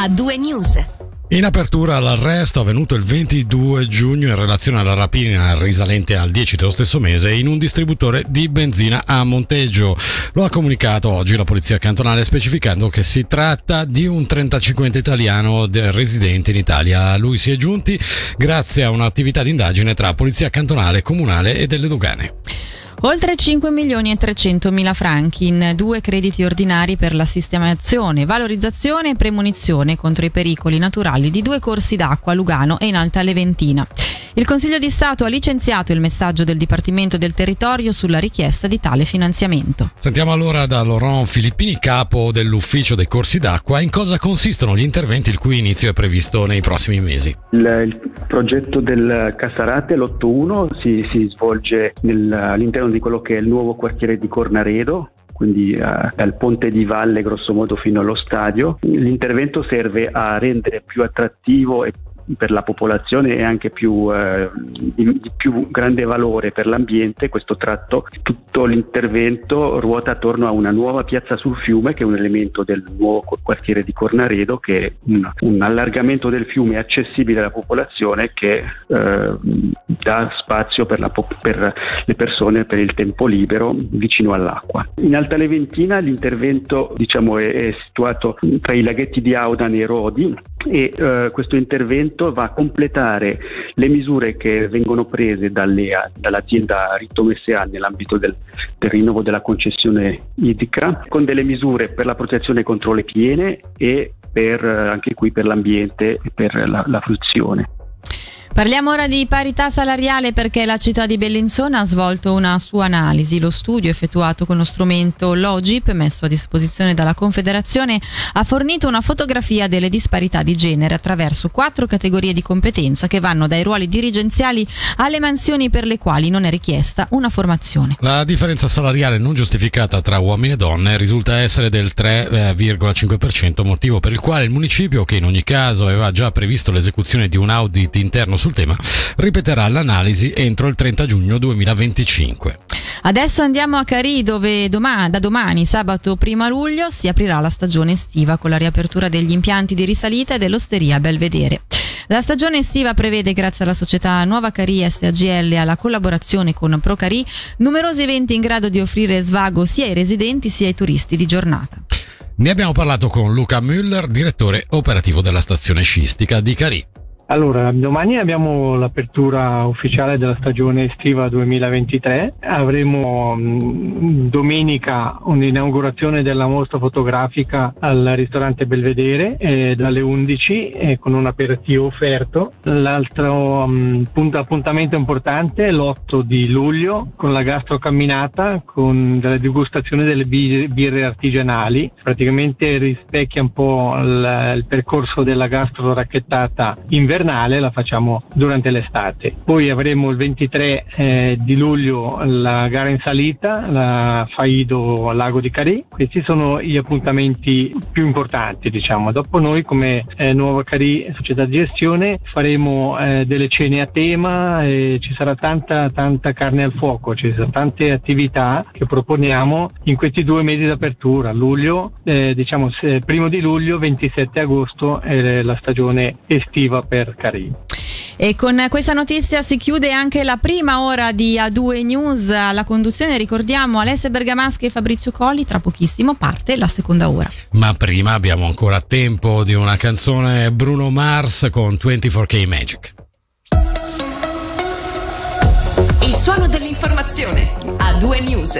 a due news. In apertura l'arresto avvenuto il 22 giugno in relazione alla rapina risalente al 10 dello stesso mese in un distributore di benzina a Monteggio. Lo ha comunicato oggi la polizia cantonale specificando che si tratta di un 35ente italiano residente in Italia. A lui si è giunti grazie a un'attività di indagine tra polizia cantonale, comunale e delle dogane. Oltre 5 milioni e 300 mila franchi in due crediti ordinari per la sistemazione, valorizzazione e premonizione contro i pericoli naturali di due corsi d'acqua a Lugano e in Alta Leventina. Il Consiglio di Stato ha licenziato il messaggio del Dipartimento del Territorio sulla richiesta di tale finanziamento. Sentiamo allora da Laurent Filippini, capo dell'ufficio dei corsi d'acqua, in cosa consistono gli interventi il cui inizio è previsto nei prossimi mesi. Il, il progetto del Casarate, l'8.1, si, si svolge nel, all'interno di quello che è il nuovo quartiere di Cornaredo, quindi uh, dal ponte di valle grossomodo fino allo stadio. L'intervento serve a rendere più attrattivo e per la popolazione e anche più, eh, di, più grande valore per l'ambiente questo tratto. Tutto l'intervento ruota attorno a una nuova piazza sul fiume che è un elemento del nuovo quartiere di Cornaredo che è un, un allargamento del fiume accessibile alla popolazione che eh, dà spazio per, la, per, le persone per il tempo libero vicino all'acqua. In Alta Leventina l'intervento diciamo, è, è situato tra i laghetti di Audan e Rodi e eh, questo intervento va a completare le misure che vengono prese dalle, dall'azienda Ritto Messea nell'ambito del, del, rinnovo della concessione idrica con delle misure per la protezione contro le piene e per, eh, anche qui per l'ambiente e per la, la fruizione. Parliamo ora di parità salariale perché la città di Bellinzona ha svolto una sua analisi. Lo studio effettuato con lo strumento Logip messo a disposizione dalla Confederazione ha fornito una fotografia delle disparità di genere attraverso quattro categorie di competenza che vanno dai ruoli dirigenziali alle mansioni per le quali non è richiesta una formazione. La differenza salariale non giustificata tra uomini e donne risulta essere del 3,5%, motivo per il quale il municipio, che in ogni caso aveva già previsto l'esecuzione di un audit interno sul tema, ripeterà l'analisi entro il 30 giugno 2025. Adesso andiamo a Cari dove domani, da domani, sabato 1 luglio, si aprirà la stagione estiva con la riapertura degli impianti di risalita e dell'osteria Belvedere. La stagione estiva prevede, grazie alla società Nuova Cari SAGL e alla collaborazione con Procari, numerosi eventi in grado di offrire svago sia ai residenti sia ai turisti di giornata. Ne abbiamo parlato con Luca Müller, direttore operativo della stazione scistica di Cari. Allora, domani abbiamo l'apertura ufficiale della stagione estiva 2023. Avremo mh, domenica un'inaugurazione della mostra fotografica al ristorante Belvedere eh, dalle 11 eh, con un aperitivo offerto. L'altro mh, punto, appuntamento importante è l'8 di luglio con la gastrocamminata con delle degustazioni delle birre artigianali. Praticamente rispecchia un po' il, il percorso della gastro racchettata invernale invernale la facciamo durante l'estate. Poi avremo il 23 eh, di luglio la gara in salita, la Faido Lago di Carì. Questi sono gli appuntamenti più importanti, diciamo. Dopo noi come eh, Nuova Carì società di gestione faremo eh, delle cene a tema, ci sarà tanta tanta carne al fuoco, ci sono tante attività che proponiamo in questi due mesi d'apertura, luglio, eh, diciamo primo di luglio, 27 agosto è la stagione estiva per Carì. E con questa notizia si chiude anche la prima ora di A2 News. Alla conduzione ricordiamo Alessia Bergamaschi e Fabrizio Colli. Tra pochissimo parte la seconda ora. Ma prima abbiamo ancora tempo di una canzone Bruno Mars con 24K Magic. Il suono dell'informazione. A2 News.